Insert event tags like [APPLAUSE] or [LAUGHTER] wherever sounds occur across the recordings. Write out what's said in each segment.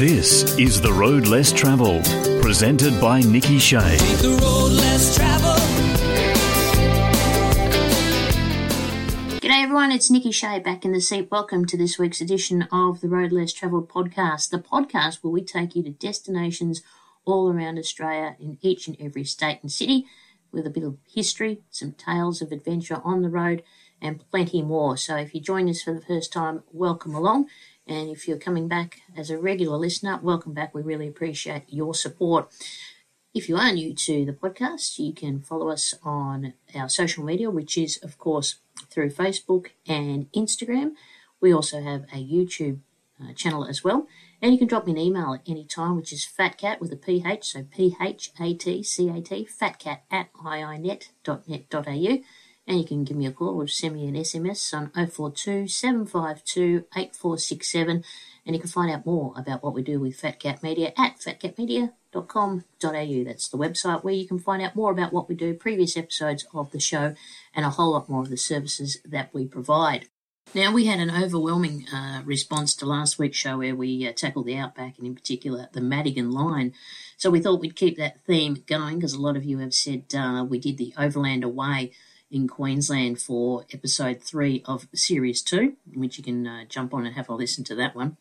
This is The Road Less Travelled, presented by Nikki Shea. The road less traveled. G'day everyone, it's Nikki Shea back in the seat. Welcome to this week's edition of the Road Less Travelled podcast, the podcast where we take you to destinations all around Australia in each and every state and city with a bit of history, some tales of adventure on the road, and plenty more. So if you join us for the first time, welcome along. And if you're coming back as a regular listener, welcome back. We really appreciate your support. If you are new to the podcast, you can follow us on our social media, which is, of course, through Facebook and Instagram. We also have a YouTube uh, channel as well. And you can drop me an email at any time, which is fatcat with a PH, so P H A T C A T, fatcat at iinet.net.au. And you can give me a call or send me an SMS on 042 752 8467. And you can find out more about what we do with Fat Cat Media at fatcatmedia.com.au. That's the website where you can find out more about what we do, previous episodes of the show, and a whole lot more of the services that we provide. Now, we had an overwhelming uh, response to last week's show where we uh, tackled the outback and, in particular, the Madigan line. So we thought we'd keep that theme going because a lot of you have said uh, we did the Overlanders Way in Queensland for episode three of series two, which you can uh, jump on and have a listen to that one.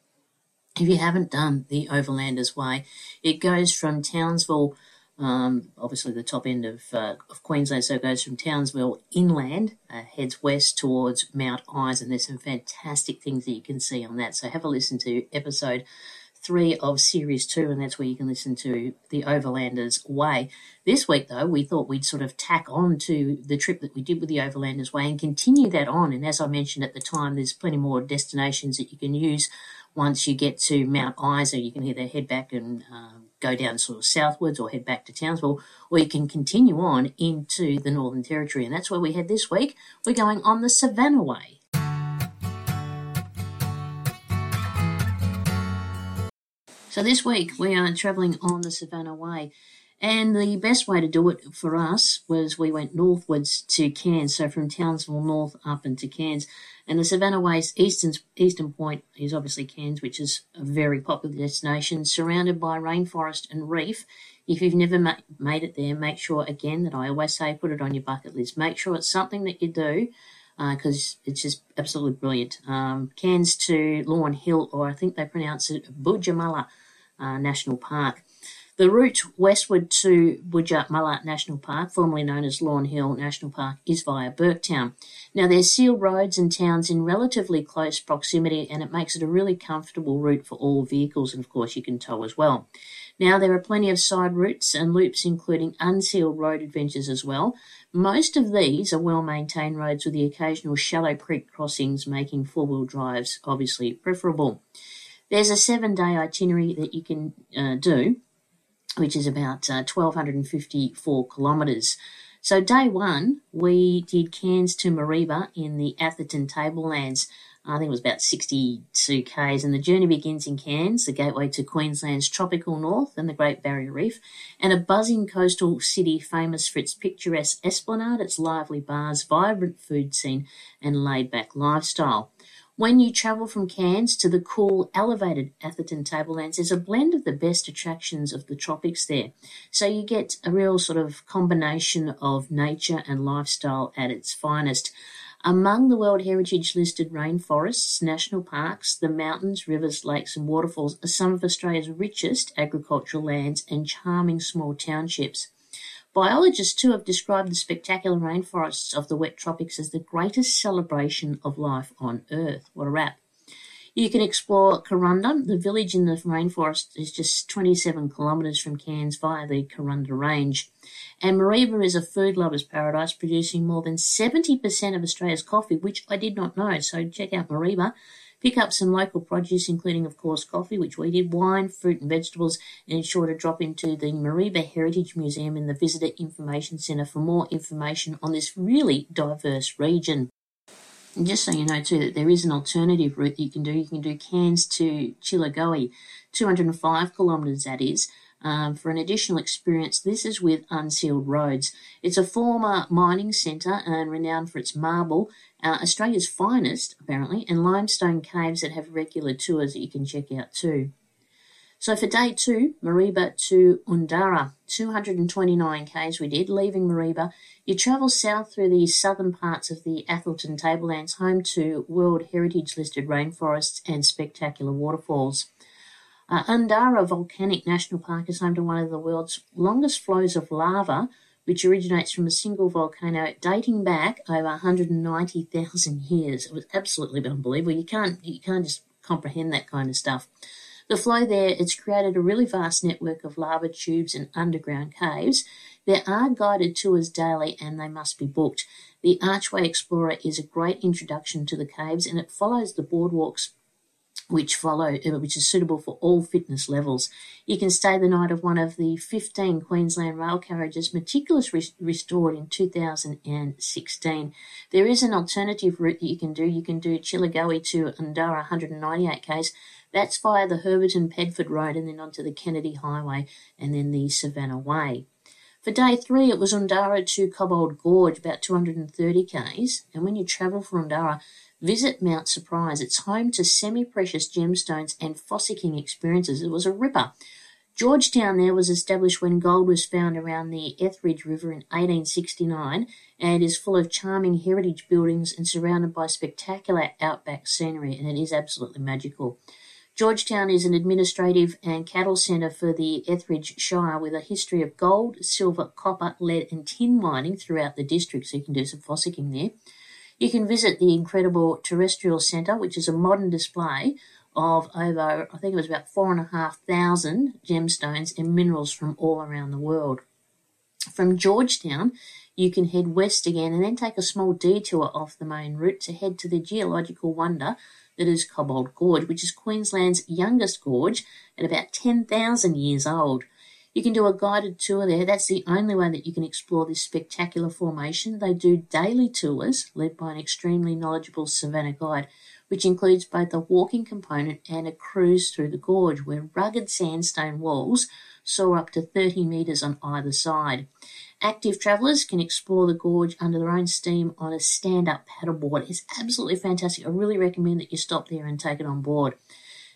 If you haven't done the Overlanders Way, it goes from Townsville, um, obviously the top end of, uh, of Queensland, so it goes from Townsville inland, uh, heads west towards Mount Isa, and there's some fantastic things that you can see on that. So have a listen to episode three of series two, and that's where you can listen to the Overlanders Way. This week, though, we thought we'd sort of tack on to the trip that we did with the Overlanders Way and continue that on. And as I mentioned at the time, there's plenty more destinations that you can use once you get to Mount Isa. You can either head back and um, go down sort of southwards or head back to Townsville, or you can continue on into the Northern Territory. And that's where we head this week. We're going on the Savannah Way. So this week we are travelling on the Savannah Way. And the best way to do it for us was we went northwards to Cairns, so from Townsville north up into Cairns. And the Savannah Way's eastern, eastern point is obviously Cairns, which is a very popular destination, surrounded by rainforest and reef. If you've never ma- made it there, make sure, again, that I always say, put it on your bucket list. Make sure it's something that you do because uh, it's just absolutely brilliant. Um, Cairns to Lawn Hill, or I think they pronounce it Boodjamulla uh, National Park. The route westward to Boodjamulla National Park, formerly known as Lawn Hill National Park, is via Burketown. Now, there's sealed roads and towns in relatively close proximity, and it makes it a really comfortable route for all vehicles, and of course, you can tow as well. Now, there are plenty of side routes and loops, including unsealed road adventures as well. Most of these are well maintained roads with the occasional shallow creek crossings, making four wheel drives obviously preferable. There's a seven day itinerary that you can uh, do, which is about uh, 1,254 kilometres. So, day one, we did Cairns to Mareeba in the Atherton Tablelands. I think it was about 62 k's, and the journey begins in Cairns, the gateway to Queensland's tropical north and the Great Barrier Reef, and a buzzing coastal city famous for its picturesque esplanade, its lively bars, vibrant food scene, and laid back lifestyle. When you travel from Cairns to the cool, elevated Atherton Tablelands, there's a blend of the best attractions of the tropics there. So you get a real sort of combination of nature and lifestyle at its finest. Among the World Heritage listed rainforests, national parks, the mountains, rivers, lakes, and waterfalls are some of Australia's richest agricultural lands and charming small townships. Biologists, too, have described the spectacular rainforests of the wet tropics as the greatest celebration of life on Earth. What a rap. You can explore Kuranda. The village in the rainforest is just 27 kilometres from Cairns via the Kuranda Range. And Mareeba is a food lover's paradise, producing more than 70% of Australia's coffee, which I did not know. So check out Mareeba. Pick up some local produce, including, of course, coffee, which we did, wine, fruit, and vegetables, and ensure to drop into the Mareeba Heritage Museum and the Visitor Information Centre for more information on this really diverse region. And just so you know, too, that there is an alternative route that you can do. You can do Cairns to Chillagoe, 205 kilometres that is, um, for an additional experience, this is with Unsealed Roads. It's a former mining centre and renowned for its marble, uh, Australia's finest, apparently, and limestone caves that have regular tours that you can check out too. So for day two, Mareeba to Undara, 229 k's we did, leaving Mareeba. You travel south through the southern parts of the Atherton Tablelands, home to World Heritage listed rainforests and spectacular waterfalls. Uh, Undara Volcanic National Park is home to one of the world's longest flows of lava, which originates from a single volcano dating back over 190,000 years. It was absolutely unbelievable. You can't you can't just comprehend that kind of stuff. The flow there, it's created a really vast network of lava tubes and underground caves. There are guided tours daily and they must be booked. The Archway Explorer is a great introduction to the caves and it follows the boardwalks which follow, uh, which is suitable for all fitness levels. You can stay the night of one of the 15 Queensland rail carriages meticulously restored in 2016. There is an alternative route that you can do. You can do Chillagoe to Undara 198 k's that's via the Herberton Petford Road and then onto the Kennedy Highway and then the Savannah Way. For day three, it was Undara to Cobbold Gorge, about 230 k's. And when you travel from Undara, visit Mount Surprise. It's home to semi-precious gemstones and fossicking experiences. It was a ripper. Georgetown there was established when gold was found around the Etheridge River in 1869 and is full of charming heritage buildings and surrounded by spectacular outback scenery and it is absolutely magical. Georgetown is an administrative and cattle centre for the Etheridge Shire with a history of gold, silver, copper, lead and tin mining throughout the district, so you can do some fossicking there. You can visit the incredible Terrestrial Centre, which is a modern display of over, I think it was about four and a half thousand gemstones and minerals from all around the world. From Georgetown, you can head west again and then take a small detour off the main route to head to the geological wonder that is Cobbold Gorge, which is Queensland's youngest gorge at about 10,000 years old. You can do a guided tour there. That's the only way that you can explore this spectacular formation. They do daily tours led by an extremely knowledgeable Savannah guide, which includes both a walking component and a cruise through the gorge where rugged sandstone walls soar up to 30 metres on either side. Active travellers can explore the gorge under their own steam on a stand-up paddleboard. It's absolutely fantastic. I really recommend that you stop there and take it on board.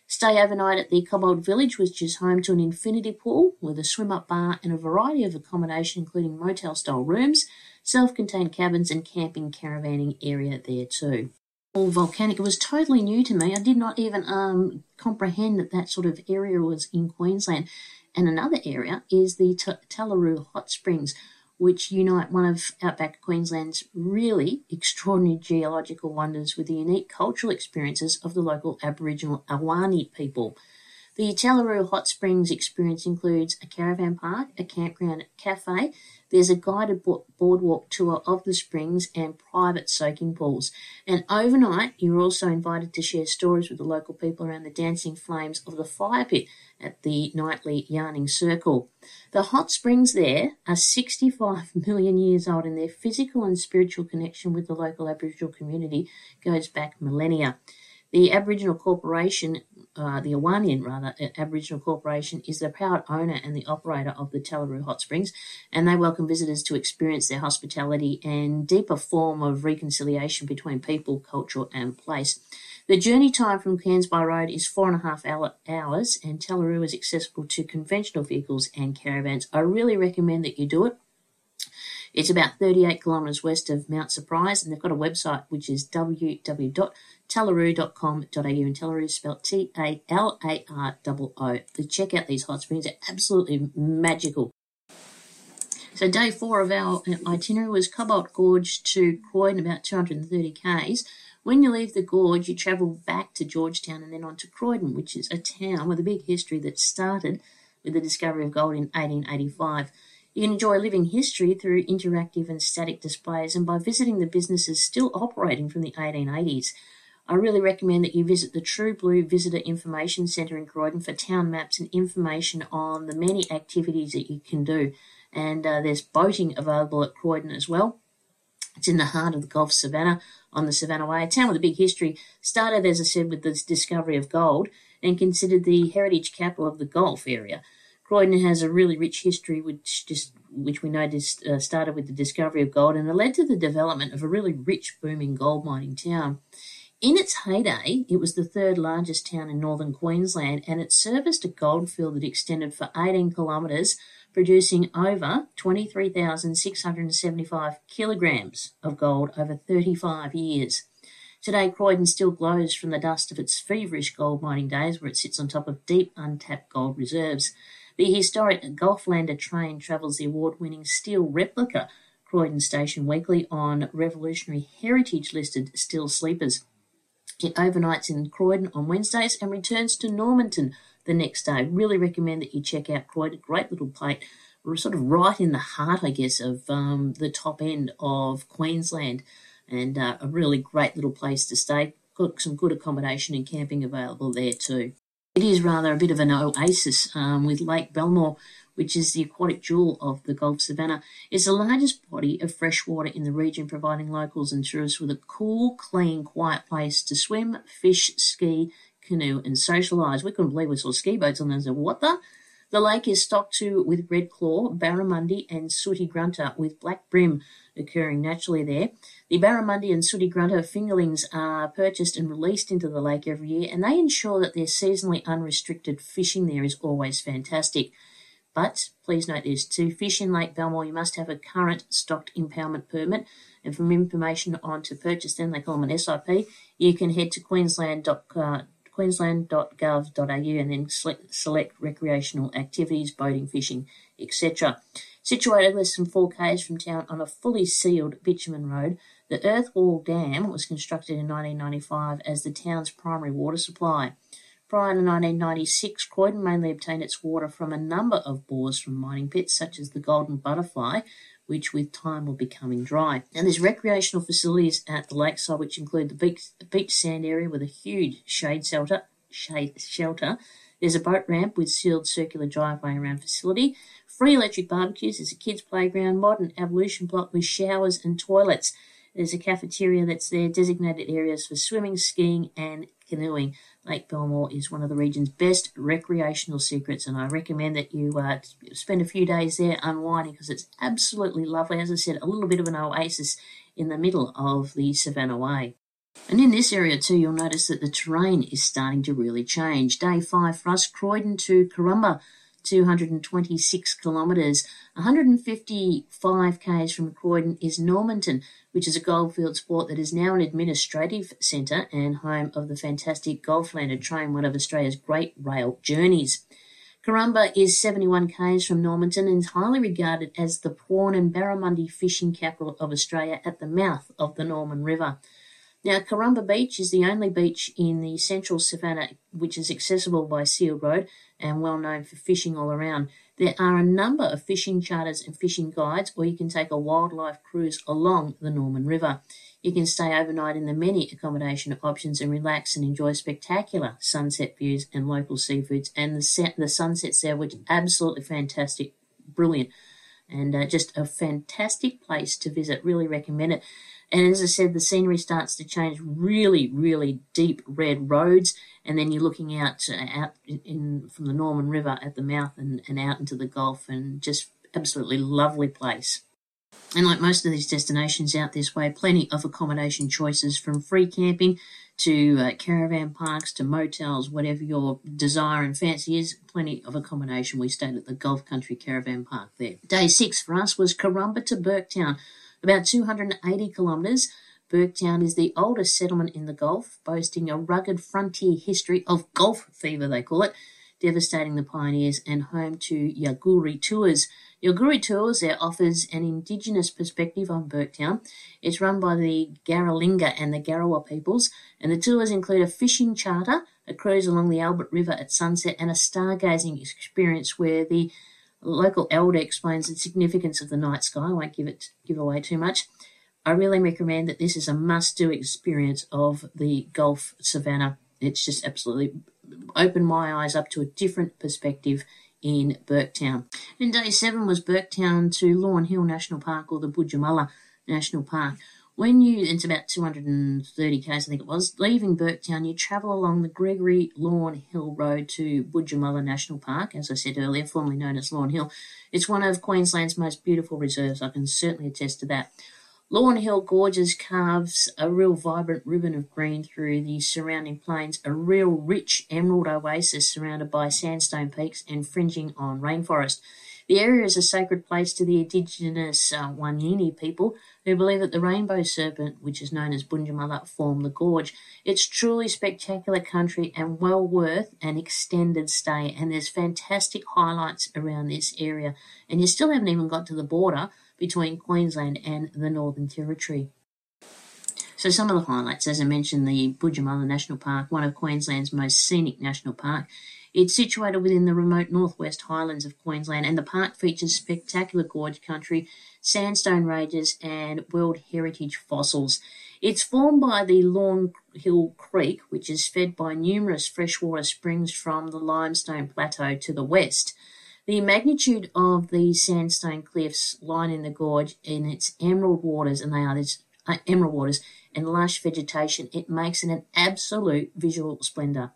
Stay overnight at the Cobbold Village, which is home to an infinity pool with a swim-up bar and a variety of accommodation, including motel-style rooms, self-contained cabins, and camping caravanning area there too. All volcanic. It was totally new to me. I did not even um, comprehend that that sort of area was in Queensland. And another area is the T- Hot Springs, which unite one of outback Queensland's really extraordinary geological wonders with the unique cultural experiences of the local Aboriginal Awani people. The Talaroo Hot Springs experience includes a caravan park, a campground cafe, there's a guided boardwalk tour of the springs and private soaking pools. And overnight, you're also invited to share stories with the local people around the dancing flames of the fire pit at the nightly yarning circle. The hot springs there are 65 [LAUGHS] million years old and their physical and spiritual connection with the local Aboriginal community goes back millennia. The Aboriginal Corporation, uh, the Ewamian rather, Aboriginal Corporation is the proud owner and the operator of the Talaroo Hot Springs, and they welcome visitors to experience their hospitality and deeper form of reconciliation between people, culture, and place. The journey time from Cairns by road is four and a half hour, hours, and Talaroo is accessible to conventional vehicles and caravans. I really recommend that you do it. It's about 38 kilometres west of Mount Surprise, and they've got a website which is www.talaroo.com.au, and Talaroo is spelled T A L A R O O. Check out these hot springs, they're absolutely magical. So day four of our itinerary was Cobbold Gorge to Croydon, about 230 k's. When you leave the gorge, you travel back to Georgetown and then on to Croydon, which is a town with a big history that started with the discovery of gold in 1885. You can enjoy living history through interactive and static displays and by visiting the businesses still operating from the 1880s. I really recommend that you visit the True Blue Visitor Information Centre in Croydon for town maps and information on the many activities that you can do. And uh, there's boating available at Croydon as well. It's in the heart of the Gulf Savannah on the Savannah Way, a town with a big history. Started, as I said, with the discovery of gold and considered the heritage capital of the Gulf area. Croydon has a really rich history, which just which we know just, uh, started with the discovery of gold and it led to the development of a really rich, booming gold mining town. In its heyday, it was the third largest town in northern Queensland and it serviced a goldfield that extended for 18 kilometres, producing over 23,675 kilograms of gold over 35 years. Today, Croydon still glows from the dust of its feverish gold mining days, where it sits on top of deep, untapped gold reserves. The historic Gulflander train travels the award winning steel replica Croydon Station weekly on revolutionary heritage listed steel sleepers. It overnights in Croydon on Wednesdays and returns to Normanton the next day. Really recommend that you check out Croydon. Great little plate. Sort of right in the heart, I guess, of um, the top end of Queensland and uh, a really great little place to stay. Got some good accommodation and camping available there too. It is rather a bit of an oasis um, with Lake Belmore, which is the aquatic jewel of the Gulf Savannah. It's the largest body of fresh water in the region, providing locals and tourists with a cool, clean, quiet place to swim, fish, ski, canoe, and socialise. We couldn't believe we saw ski boats on there. So what the? The lake is stocked too with red claw, barramundi, and sooty grunter with black bream occurring naturally there. The barramundi and sooty grunter fingerlings are purchased and released into the lake every year, and they ensure that their seasonally unrestricted fishing there is always fantastic. But please note this to fish in Lake Belmore, you must have a current stocked impoundment permit. And for information on to purchase them, they call them an SIP, you can head to queensland.gov.au and then select recreational activities, boating, fishing, etc. Situated less than 4 k's from town on a fully sealed bitumen road, the Earthwall Dam was constructed in 1995 as the town's primary water supply. Prior to 1996, Croydon mainly obtained its water from a number of bores from mining pits such as the Golden Butterfly, which with time will becoming dry. And there's recreational facilities at the lakeside, which include the beach, the beach sand area with a huge shade shelter. Shade shelter. There's a boat ramp with sealed circular driveway around facility. Free electric barbecues. There's a kids' playground, modern ablution block with showers and toilets. There's a cafeteria that's there, designated areas for swimming, skiing, and canoeing. Lake Belmore is one of the region's best recreational secrets, and I recommend that you uh, spend a few days there unwinding because it's absolutely lovely. As I said, a little bit of an oasis in the middle of the Savannah Way. And in this area too, you'll notice that the terrain is starting to really change. Day five for us, Croydon to Karumba 226 kilometres. 155 k's from Croydon is Normanton, which is a goldfield sport that is now an administrative centre and home of the fantastic Gulflander train, one of Australia's great rail journeys. Karumba is 71 k's from Normanton and is highly regarded as the prawn and barramundi fishing capital of Australia at the mouth of the Norman River. Now, Karumba Beach is the only beach in the central savannah which is accessible by sealed road and well known for fishing all around. There are a number of fishing charters and fishing guides, or you can take a wildlife cruise along the Norman River. You can stay overnight in the many accommodation options and relax and enjoy spectacular sunset views and local seafoods. And the, set, the sunsets there, which absolutely fantastic, brilliant, and uh, just a fantastic place to visit. Really recommend it. And as I said, the scenery starts to change really, really deep red roads. And then you're looking out, uh, out in, in, from the Norman River at the mouth and, and out into the Gulf and just absolutely lovely place. And like most of these destinations out this way, plenty of accommodation choices from free camping to uh, caravan parks to motels, whatever your desire and fancy is. Plenty of accommodation. We stayed at the Gulf Country Caravan Park there. Day six for us was Karumba to Burketown. About 280 kilometres, Burketown is the oldest settlement in the Gulf, boasting a rugged frontier history of Gulf fever, they call it, devastating the pioneers and home to Yagurli Tours. Yagurli Tours there offers an indigenous perspective on Burketown. It's run by the Garalinga and the Garawa peoples, and the tours include a fishing charter, a cruise along the Albert River at sunset, and a stargazing experience where the local elder explains the significance of the night sky. I won't give it give away too much. I really recommend that this is a must-do experience of the Gulf Savannah. It's just absolutely opened my eyes up to a different perspective in Burketown. And day seven was Burketown to Lawn Hill National Park or the Boodjamulla National Park. When you, it's about 230 k's, I think it was, leaving Burketown, you travel along the Gregory Lawn Hill Road to Boodjamulla National Park, as I said earlier, formerly known as Lawn Hill. It's one of Queensland's most beautiful reserves. I can certainly attest to that. Lawn Hill Gorges carves a real vibrant ribbon of green through the surrounding plains, a real rich emerald oasis surrounded by sandstone peaks and fringing on rainforest. The area is a sacred place to the indigenous uh, Wanyini people who believe that the rainbow serpent, which is known as Bunjimala, formed the gorge. It's truly spectacular country and well worth an extended stay. And there's fantastic highlights around this area. And you still haven't even got to the border between Queensland and the Northern Territory. So some of the highlights, as I mentioned, the Boodjamulla National Park, one of Queensland's most scenic national park. It's situated within the remote northwest highlands of Queensland, and the park features spectacular gorge country, sandstone ranges, and World Heritage fossils. It's formed by the Lawn Hill Creek, which is fed by numerous freshwater springs from the limestone plateau to the west. The magnitude of the sandstone cliffs lining the gorge in its emerald waters, and they are these uh, emerald waters and lush vegetation, it makes it an absolute visual splendour.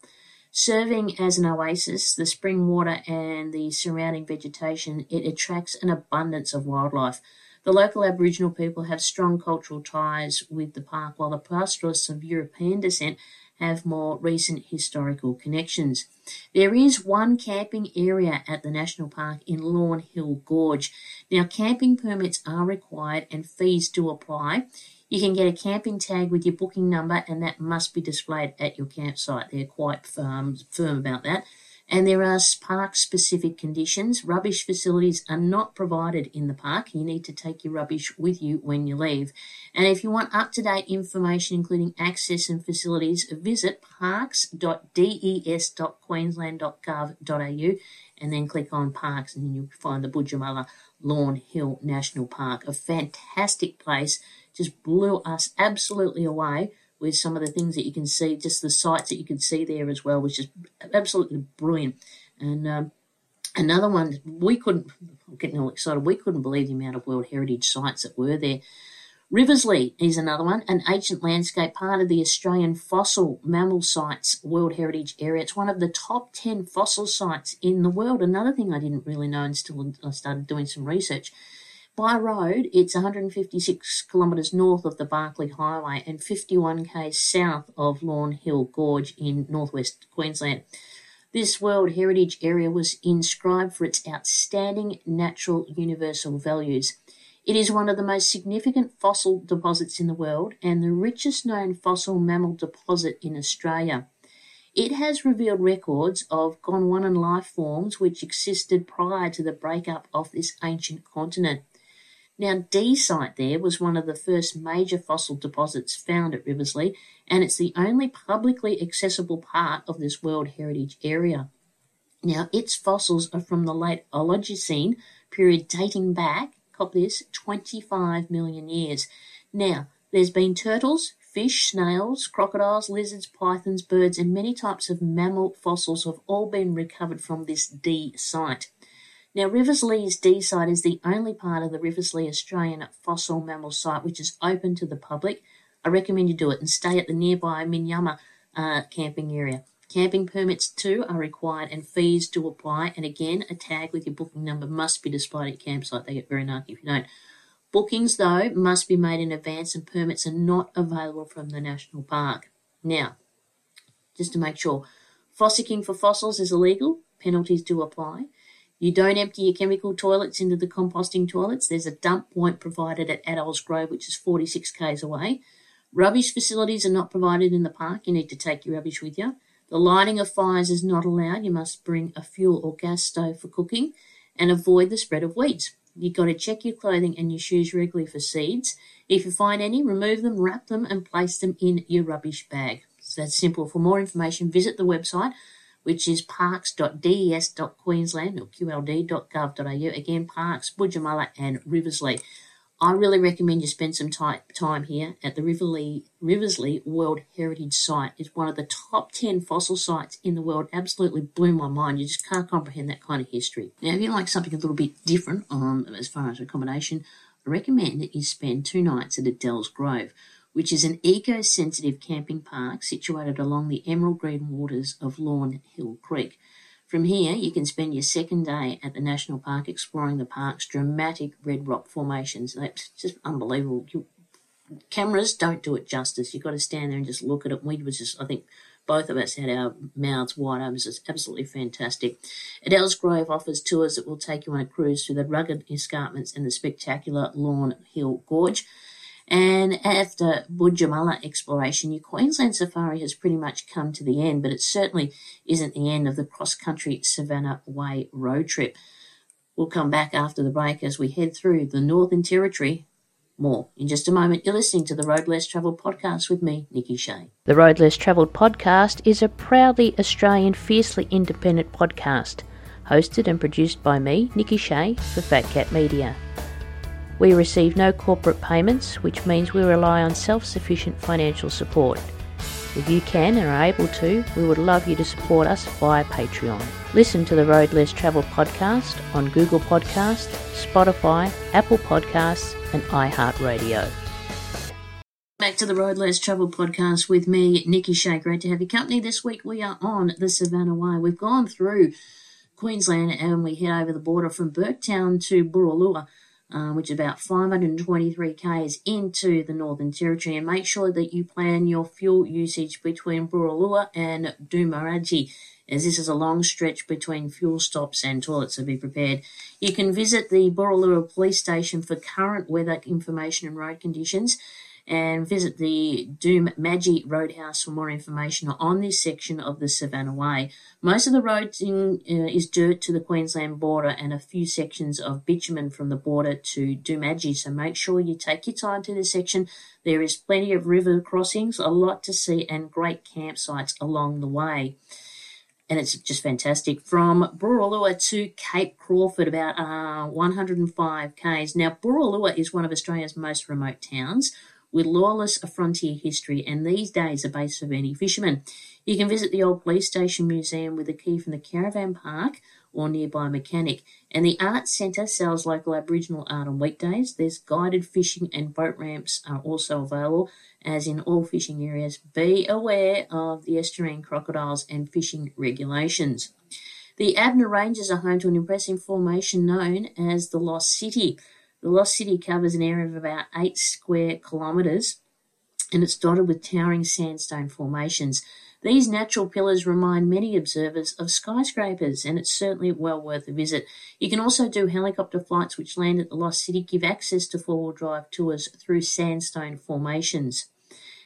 Serving as an oasis, the spring water and the surrounding vegetation, it attracts an abundance of wildlife. The local Aboriginal people have strong cultural ties with the park, while the pastoralists of European descent have more recent historical connections. There is one camping area at the National Park in Lawn Hill Gorge. Now, camping permits are required and fees do apply. You can get a camping tag with your booking number, and that must be displayed at your campsite. They're quite firm, firm about that. And there are park specific conditions. Rubbish facilities are not provided in the park. You need to take your rubbish with you when you leave. And if you want up to date information, including access and facilities, visit parks.des.queensland.gov.au and then click on parks, and you'll find the Boodjamulla Lawn Hill National Park, a fantastic place just blew us absolutely away with some of the things that you can see, just the sights that you can see there as well, which is absolutely brilliant. And um, another one, we couldn't, I'm getting all excited, we couldn't believe the amount of World Heritage sites that were there. Riversleigh is another one, an ancient landscape part of the Australian Fossil Mammal Sites World Heritage Area. It's one of the top 10 fossil sites in the world. Another thing I didn't really know until I started doing some research by road, it's 156 kilometres north of the Barkly Highway and 51 k's south of Lawn Hill Gorge in northwest Queensland. This World Heritage Area was inscribed for its outstanding natural universal values. It is one of the most significant fossil deposits in the world and the richest known fossil mammal deposit in Australia. It has revealed records of Gondwanan life forms which existed prior to the breakup of this ancient continent. Now, D site there was one of the first major fossil deposits found at Riversleigh, and it's the only publicly accessible part of this World Heritage Area. Now, its fossils are from the late Oligocene period dating back, copy this, 25 million years. Now, there's been turtles, fish, snails, crocodiles, lizards, pythons, birds, and many types of mammal fossils have all been recovered from this D site. Now, Riversleigh's D site is the only part of the Riversleigh Australian fossil mammal site which is open to the public. I recommend you do it and stay at the nearby Minyama uh, camping area. Camping permits too are required and fees do apply. And again, a tag with your booking number must be displayed at campsite. They get very narky if you don't. Bookings though must be made in advance and permits are not available from the national park. Now, just to make sure, fossicking for fossils is illegal. Penalties do apply. You don't empty your chemical toilets into the composting toilets. There's a dump point provided at Adels Grove, which is 46 k's away. Rubbish facilities are not provided in the park. You need to take your rubbish with you. The lighting of fires is not allowed. You must bring a fuel or gas stove for cooking and avoid the spread of weeds. You've got to check your clothing and your shoes regularly for seeds. If you find any, remove them, wrap them, and place them in your rubbish bag. So that's simple. For more information, visit the website which is parks.des.queensland or qld.gov.au. Again, Parks, Boodjamulla and Riversleigh. I really recommend you spend some time here at the Riverley, Riversleigh World Heritage Site. It's one of the top 10 fossil sites in the world. Absolutely blew my mind. You just can't comprehend that kind of history. Now, if you like something a little bit different um, as far as accommodation, I recommend that you spend two nights at Adels Grove which is an eco-sensitive camping park situated along the emerald green waters of Lawn Hill Creek. From here, you can spend your second day at the national park exploring the park's dramatic red rock formations. That's just unbelievable. You cameras don't do it justice. You've got to stand there and just look at it. We was just, I think, both of us had our mouths wide open. It was absolutely fantastic. Adels Grove offers tours that will take you on a cruise through the rugged escarpments and the spectacular Lawn Hill Gorge. And after Boodjamulla exploration, your Queensland safari has pretty much come to the end, but it certainly isn't the end of the cross country Savannah Way road trip. We'll come back after the break as we head through the Northern Territory. More in just a moment. You're listening to the Road Less Travelled podcast with me, Nikki Shea. The Road Less Travelled podcast is a proudly Australian, fiercely independent podcast, hosted and produced by me, Nikki Shea, for Fat Cat Media. We receive no corporate payments, which means we rely on self sufficient financial support. If you can and are able to, we would love you to support us via Patreon. Listen to the Road Less Travel podcast on Google Podcast, Spotify, Apple Podcasts, and iHeartRadio. Back to the Road Less Travel podcast with me, Nikki Shea. Great to have your company. This week we are on the Savannah Way. We've gone through Queensland and we head over the border from Burketown to Borroloola uh, which is about 523 k's into the Northern Territory, and make sure that you plan your fuel usage between Borroloola and Doomadgee, as this is a long stretch between fuel stops and toilets, so be prepared. You can visit the Borroloola Police Station for current weather information and road conditions and visit the Doomadgee Roadhouse for more information on this section of the Savannah Way. Most of the road uh, is dirt to the Queensland border and a few sections of bitumen from the border to Doomadgee, so make sure you take your time to this section. There is plenty of river crossings, a lot to see, and great campsites along the way and it's just fantastic. From Borroloola to Cape Crawford, about uh, 105 k's. Now, Borroloola is one of Australia's most remote towns, with lawless frontier history and these days a base for many fishermen. You can visit the old police station museum with a key from the caravan park or nearby mechanic. And the Arts Centre sells local Aboriginal art on weekdays. There's guided fishing and boat ramps are also available, as in all fishing areas. Be aware of the estuarine crocodiles and fishing regulations. The Abner Ranges are home to an impressive formation known as the Lost City. The Lost City covers an area of about eight square kilometres and it's dotted with towering sandstone formations. These natural pillars remind many observers of skyscrapers, and it's certainly well worth a visit. You can also do helicopter flights which land at the Lost City, give access to four wheel drive tours through sandstone formations.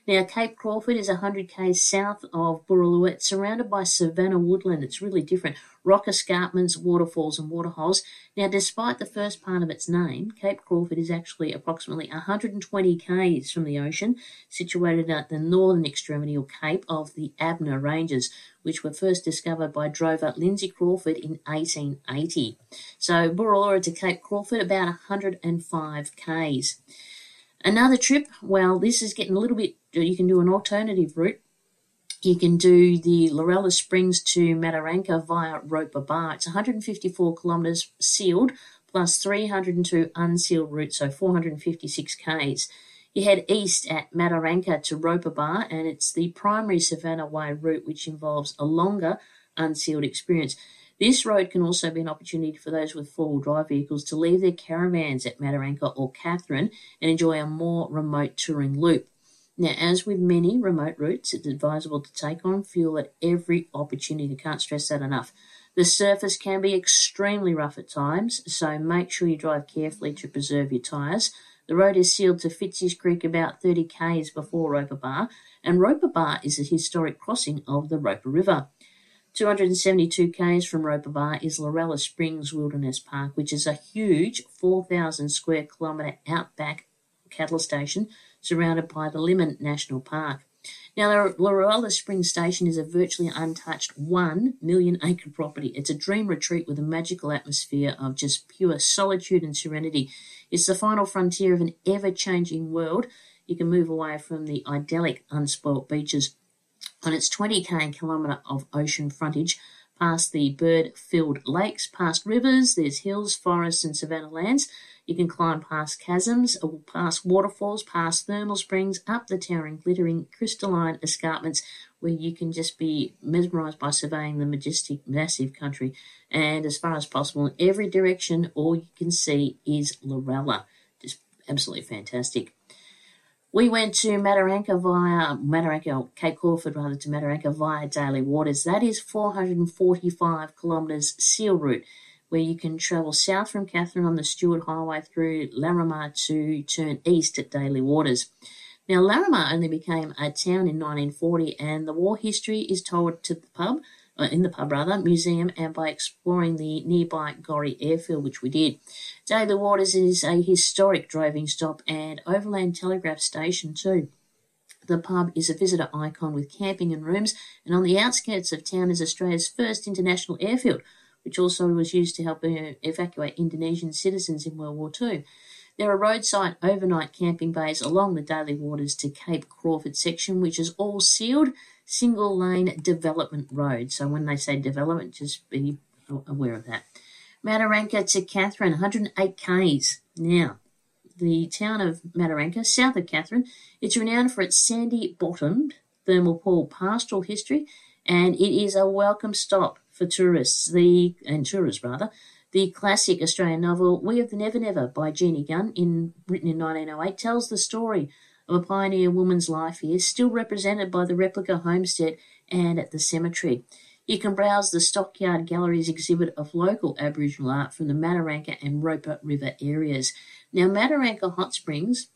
Now, Cape Crawford is 100 k's south of. It's surrounded by savanna woodland. It's really different. Rock escarpments, waterfalls, and waterholes. Now, despite the first part of its name, Cape Crawford is actually approximately 120 k's from the ocean, situated at the northern extremity or cape of the Abner Ranges, which were first discovered by drover Lindsay Crawford in 1880. So, Borroloola to Cape Crawford, about 105 k's. Another trip, well, this is getting a little bit, you can do an alternative route. You can do the Lorella Springs to Mataranka via Roper Bar. It's 154 kilometres sealed plus 302 unsealed routes, so 456 k's. You head east at Mataranka to Roper Bar, and it's the primary Savannah Way route, which involves a longer unsealed experience. This road can also be an opportunity for those with four-wheel drive vehicles to leave their caravans at Mataranka or Katherine and enjoy a more remote touring loop. Now, as with many remote routes, it's advisable to take on fuel at every opportunity. Can't stress that enough. The surface can be extremely rough at times, so make sure you drive carefully to preserve your tyres. The road is sealed to Fitz's Creek about 30 k's before Roper Bar, and Roper Bar is a historic crossing of the Roper River. 272 k's from Roper Bar is Lorella Springs Wilderness Park, which is a huge 4,000 square kilometre outback cattle station surrounded by the Limmen National Park. Now, the Lorella Springs Station is a virtually untouched 1 million acre property. It's a dream retreat with a magical atmosphere of just pure solitude and serenity. It's the final frontier of an ever changing world. You can move away from the idyllic, unspoilt beaches on its 20k kilometre of ocean frontage, past the bird-filled lakes, past rivers, there's hills, forests and savanna lands. You can climb past chasms, uh, past waterfalls, past thermal springs, up the towering, glittering, crystalline escarpments where you can just be mesmerised by surveying the majestic, massive country. And as far as possible, in every direction, all you can see is Lorella. Just absolutely fantastic. We went to Mataranka via Mataranka, Cape Crawford rather, to Mataranka via Daly Waters. That is 445 kilometres seal route, where you can travel south from Katherine on the Stuart Highway through Larrimah to turn east at Daly Waters. Now, Larrimah only became a town in 1940, and the war history is told to the pub, uh, in the pub rather, museum, and by exploring the nearby Gorrie airfield, which we did. Daly Waters is a historic droving stop and overland telegraph station too. The pub is a visitor icon with camping and rooms, and on the outskirts of town is Australia's first international airfield, which also was used to help uh, evacuate Indonesian citizens in World War II. There are roadside overnight camping bays along the Daly Waters to Cape Crawford section, which is all sealed single lane development road. So when they say development, just be aware of that. Mataranka to Katherine, 108 k's. Now, the town of Mataranka, south of Katherine, it's renowned for its sandy bottomed thermal pool pastoral history, and it is a welcome stop for tourists, the and tourists rather. The classic Australian novel We of the Never Never by Jeannie Gunn, in, written in 1908, tells the story of a pioneer woman's life here, still represented by the replica homestead and at the cemetery. You can browse the Stockyard Gallery's exhibit of local Aboriginal art from the Mataranka and Roper River areas. Now, Mataranka Hot Springs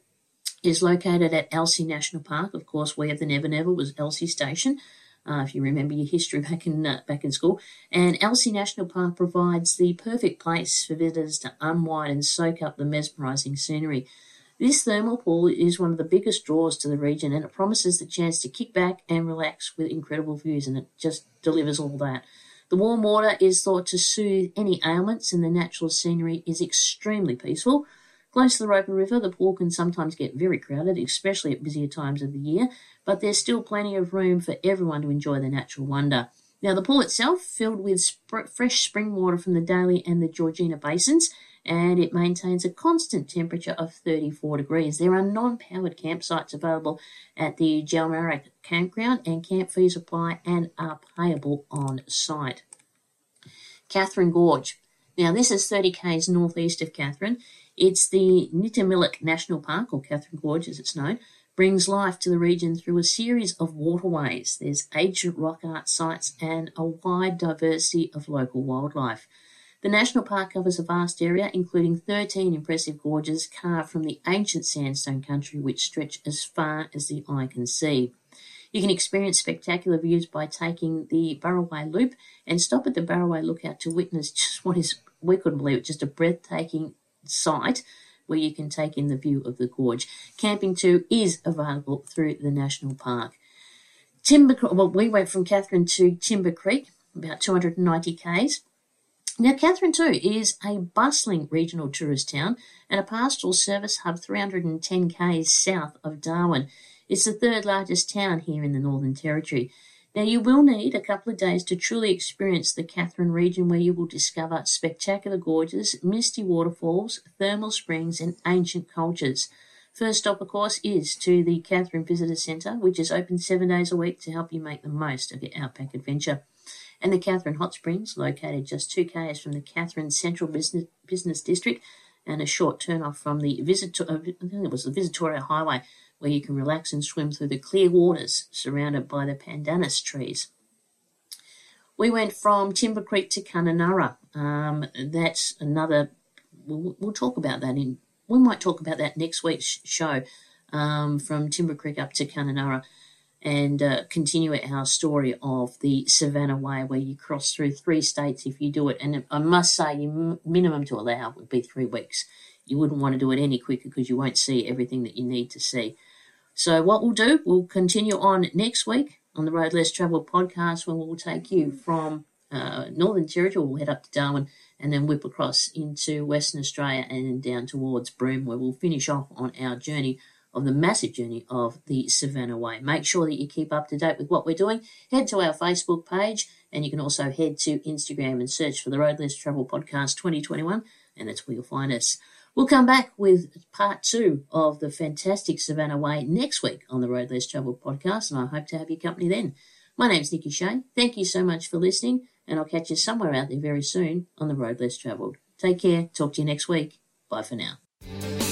is located at Elsey National Park. Of course, where the Never Never was Elsey Station. Uh, if you remember your history back in uh, back in school. And Elsey National Park provides the perfect place for visitors to unwind and soak up the mesmerising scenery. This thermal pool is one of the biggest draws to the region, and it promises the chance to kick back and relax with incredible views, and it just delivers all that. The warm water is thought to soothe any ailments, and the natural scenery is extremely peaceful. Close to the Roper River, the pool can sometimes get very crowded, especially at busier times of the year, but there's still plenty of room for everyone to enjoy the natural wonder. Now, the pool itself, filled with sp- fresh spring water from the Daly and the Georgina basins, and it maintains a constant temperature of 34 degrees. There are non powered campsites available at the Jalmurark campground, and camp fees apply and are payable on site. Katherine Gorge. Now, this is 30 k's northeast of Katherine. It's the Nitmiluk National Park, or Katherine Gorge as it's known, brings life to the region through a series of waterways. There's ancient rock art sites and a wide diversity of local wildlife. The national park covers a vast area, including 13 impressive gorges carved from the ancient sandstone country which stretch as far as the eye can see. You can experience spectacular views by taking the Baruwei Loop and stop at the Baruwei Lookout to witness just what is, we couldn't believe it, just a breathtaking site where you can take in the view of the gorge. Camping too is available through the national park. Timber, well, we went from Katherine to Timber Creek, about 290 k's. Now, Katherine too is a bustling regional tourist town and a pastoral service hub 310 k's south of Darwin. It's the third largest town here in the Northern Territory. Now, you will need a couple of days to truly experience the Katherine region where you will discover spectacular gorges, misty waterfalls, thermal springs, and ancient cultures. First stop, of course, is to the Katherine Visitor Centre, which is open seven days a week to help you make the most of your outback adventure. And the Katherine Hot Springs, located just 2 k's from the Katherine Central Business, Business District and a short turn off from the Visitor, I think it was the Victoria Highway, where you can relax and swim through the clear waters surrounded by the pandanus trees. We went from Timber Creek to Kununurra. Um, that's another. We'll, we'll, talk about that in. We might talk about that next week's show. Um, from Timber Creek up to Kununurra, and uh, continue our story of the Savannah Way, where you cross through three states if you do it. And I must say, your minimum to allow would be three weeks. You wouldn't want to do it any quicker because you won't see everything that you need to see. So, what we'll do, we'll continue on next week on the Road Less Travel podcast, where we'll take you from uh, Northern Territory, we'll head up to Darwin and then whip across into Western Australia and down towards Broome, where we'll finish off on our journey of the massive journey of the Savannah Way. Make sure that you keep up to date with what we're doing. Head to our Facebook page, and you can also head to Instagram and search for the Road Less Travel Podcast 2021, and that's where you'll find us. We'll come back with part two of the fantastic Savannah Way next week on the Road Less Travel podcast, and I hope to have your company then. My name's Nikki Shea. Thank you so much for listening, and I'll catch you somewhere out there very soon on the Road Less Travelled. Take care. Talk to you next week. Bye for now.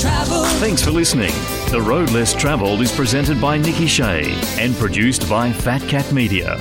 Traveled. Thanks for listening. The Road Less Travelled is presented by Nikki Shea and produced by Fat Cat Media.